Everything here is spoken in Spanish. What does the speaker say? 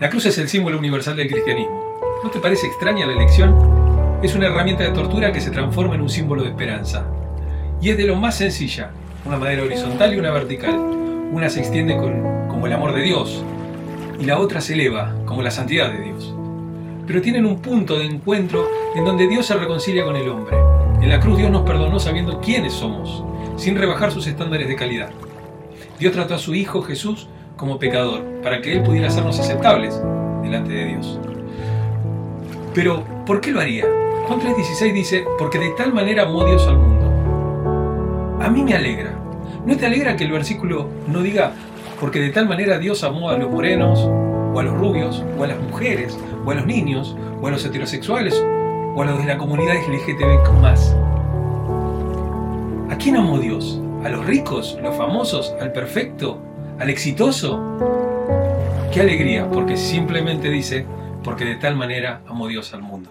La cruz es el símbolo universal del cristianismo. ¿No te parece extraña la elección? Es una herramienta de tortura que se transforma en un símbolo de esperanza. Y es de lo más sencilla, una madera horizontal y una vertical. Una se extiende como el amor de Dios y la otra se eleva como la santidad de Dios. Pero tienen un punto de encuentro en donde Dios se reconcilia con el hombre. En la cruz Dios nos perdonó sabiendo quiénes somos, sin rebajar sus estándares de calidad. Dios trató a su Hijo Jesús como pecador, para que Él pudiera hacernos aceptables delante de Dios. Pero, ¿por qué lo haría? Juan 3.16 dice, porque de tal manera amó Dios al mundo. A mí me alegra. ¿No te alegra que el versículo no diga, porque de tal manera Dios amó a los morenos, o a los rubios, o a las mujeres, o a los niños, o a los heterosexuales, o a los de la comunidad LGTB más? ¿A quién amó Dios? ¿A los ricos, los famosos, al perfecto, al exitoso. Qué alegría, porque simplemente dice, porque de tal manera amó Dios al mundo.